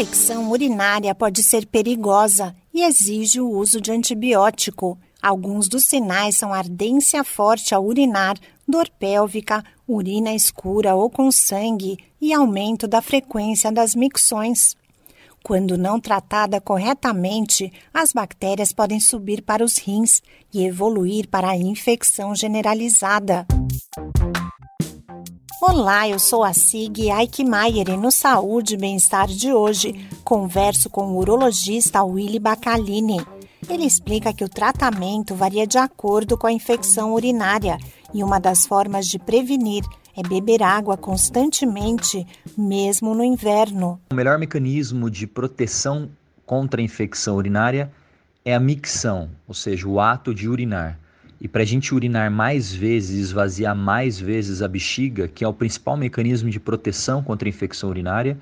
infecção urinária pode ser perigosa e exige o uso de antibiótico. Alguns dos sinais são ardência forte ao urinar, dor pélvica, urina escura ou com sangue e aumento da frequência das micções. Quando não tratada corretamente, as bactérias podem subir para os rins e evoluir para a infecção generalizada. Olá, eu sou a Sig Eichmeier e no Saúde e Bem-Estar de hoje converso com o urologista Willy Bacalini. Ele explica que o tratamento varia de acordo com a infecção urinária e uma das formas de prevenir é beber água constantemente, mesmo no inverno. O melhor mecanismo de proteção contra a infecção urinária é a micção, ou seja, o ato de urinar. E para a gente urinar mais vezes, esvaziar mais vezes a bexiga, que é o principal mecanismo de proteção contra a infecção urinária,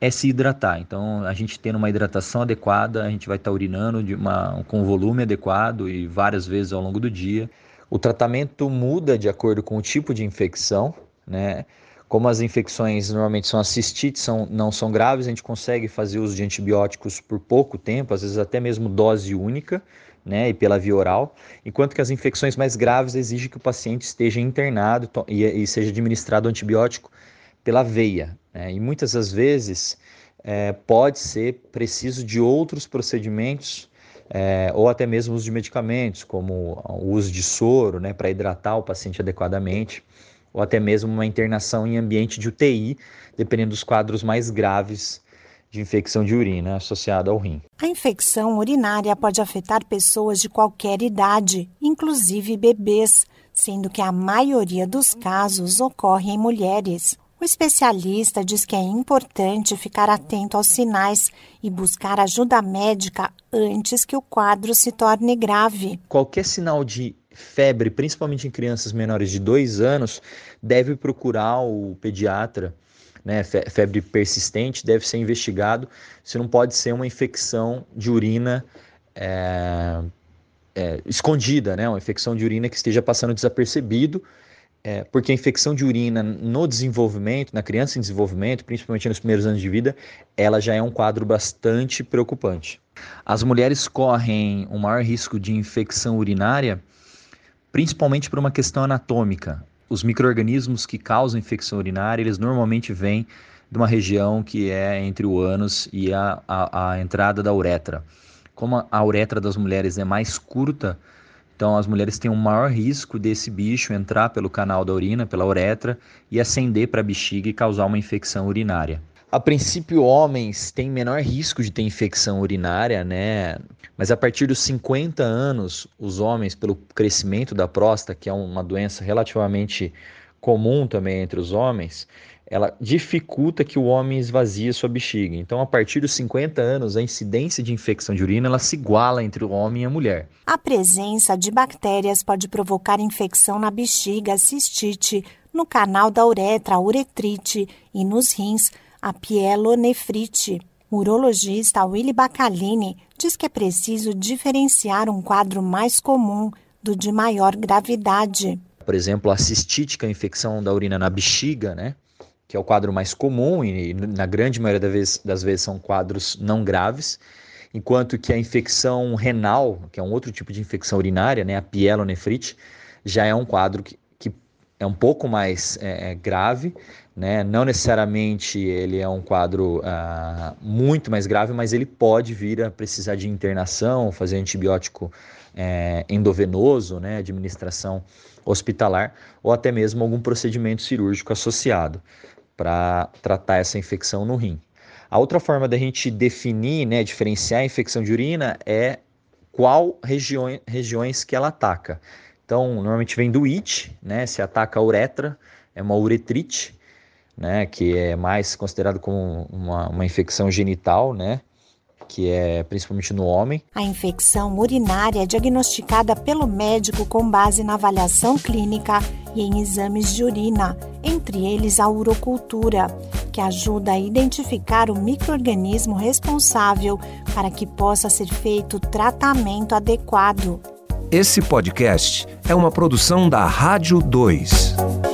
é se hidratar. Então, a gente tendo uma hidratação adequada, a gente vai estar tá urinando uma, com volume adequado e várias vezes ao longo do dia. O tratamento muda de acordo com o tipo de infecção, né? Como as infecções normalmente são cistites, são, não são graves, a gente consegue fazer uso de antibióticos por pouco tempo, às vezes até mesmo dose única, né, e pela via oral, enquanto que as infecções mais graves exigem que o paciente esteja internado e, e seja administrado antibiótico pela veia. Né, e muitas das vezes é, pode ser preciso de outros procedimentos é, ou até mesmo uso de medicamentos, como o uso de soro né, para hidratar o paciente adequadamente, ou até mesmo uma internação em ambiente de UTI, dependendo dos quadros mais graves de infecção de urina associada ao rim. A infecção urinária pode afetar pessoas de qualquer idade, inclusive bebês, sendo que a maioria dos casos ocorre em mulheres. O especialista diz que é importante ficar atento aos sinais e buscar ajuda médica antes que o quadro se torne grave. Qualquer sinal de febre, principalmente em crianças menores de dois anos, deve procurar o pediatra né, febre persistente, deve ser investigado se não pode ser uma infecção de urina é, é, escondida, né, uma infecção de urina que esteja passando desapercebido, é, porque a infecção de urina no desenvolvimento, na criança em desenvolvimento, principalmente nos primeiros anos de vida, ela já é um quadro bastante preocupante. As mulheres correm um maior risco de infecção urinária, principalmente por uma questão anatômica os micro-organismos que causam infecção urinária, eles normalmente vêm de uma região que é entre o ânus e a, a, a entrada da uretra. Como a uretra das mulheres é mais curta, então as mulheres têm um maior risco desse bicho entrar pelo canal da urina, pela uretra, e ascender para a bexiga e causar uma infecção urinária. A princípio, homens têm menor risco de ter infecção urinária, né? Mas a partir dos 50 anos, os homens, pelo crescimento da próstata, que é uma doença relativamente comum também entre os homens, ela dificulta que o homem esvazie sua bexiga. Então, a partir dos 50 anos, a incidência de infecção de urina ela se iguala entre o homem e a mulher. A presença de bactérias pode provocar infecção na bexiga, cistite, no canal da uretra, uretrite e nos rins a pielonefrite. O urologista Willy Bacalini diz que é preciso diferenciar um quadro mais comum do de maior gravidade. Por exemplo, a cistite, que é a infecção da urina na bexiga, né? que é o quadro mais comum e na grande maioria das vezes, das vezes são quadros não graves, enquanto que a infecção renal, que é um outro tipo de infecção urinária, né, a pielonefrite, já é um quadro que, é um pouco mais é, é grave, né? Não necessariamente ele é um quadro uh, muito mais grave, mas ele pode vir a precisar de internação, fazer antibiótico é, endovenoso, né? administração hospitalar, ou até mesmo algum procedimento cirúrgico associado para tratar essa infecção no rim. A outra forma da gente definir, né, diferenciar a infecção de urina é qual regiões, regiões que ela ataca. Então, normalmente vem do IT, né, se ataca a uretra, é uma uretrite, né, que é mais considerado como uma, uma infecção genital, né, que é principalmente no homem. A infecção urinária é diagnosticada pelo médico com base na avaliação clínica e em exames de urina, entre eles a urocultura, que ajuda a identificar o microorganismo responsável para que possa ser feito tratamento adequado. Esse podcast é uma produção da Rádio 2.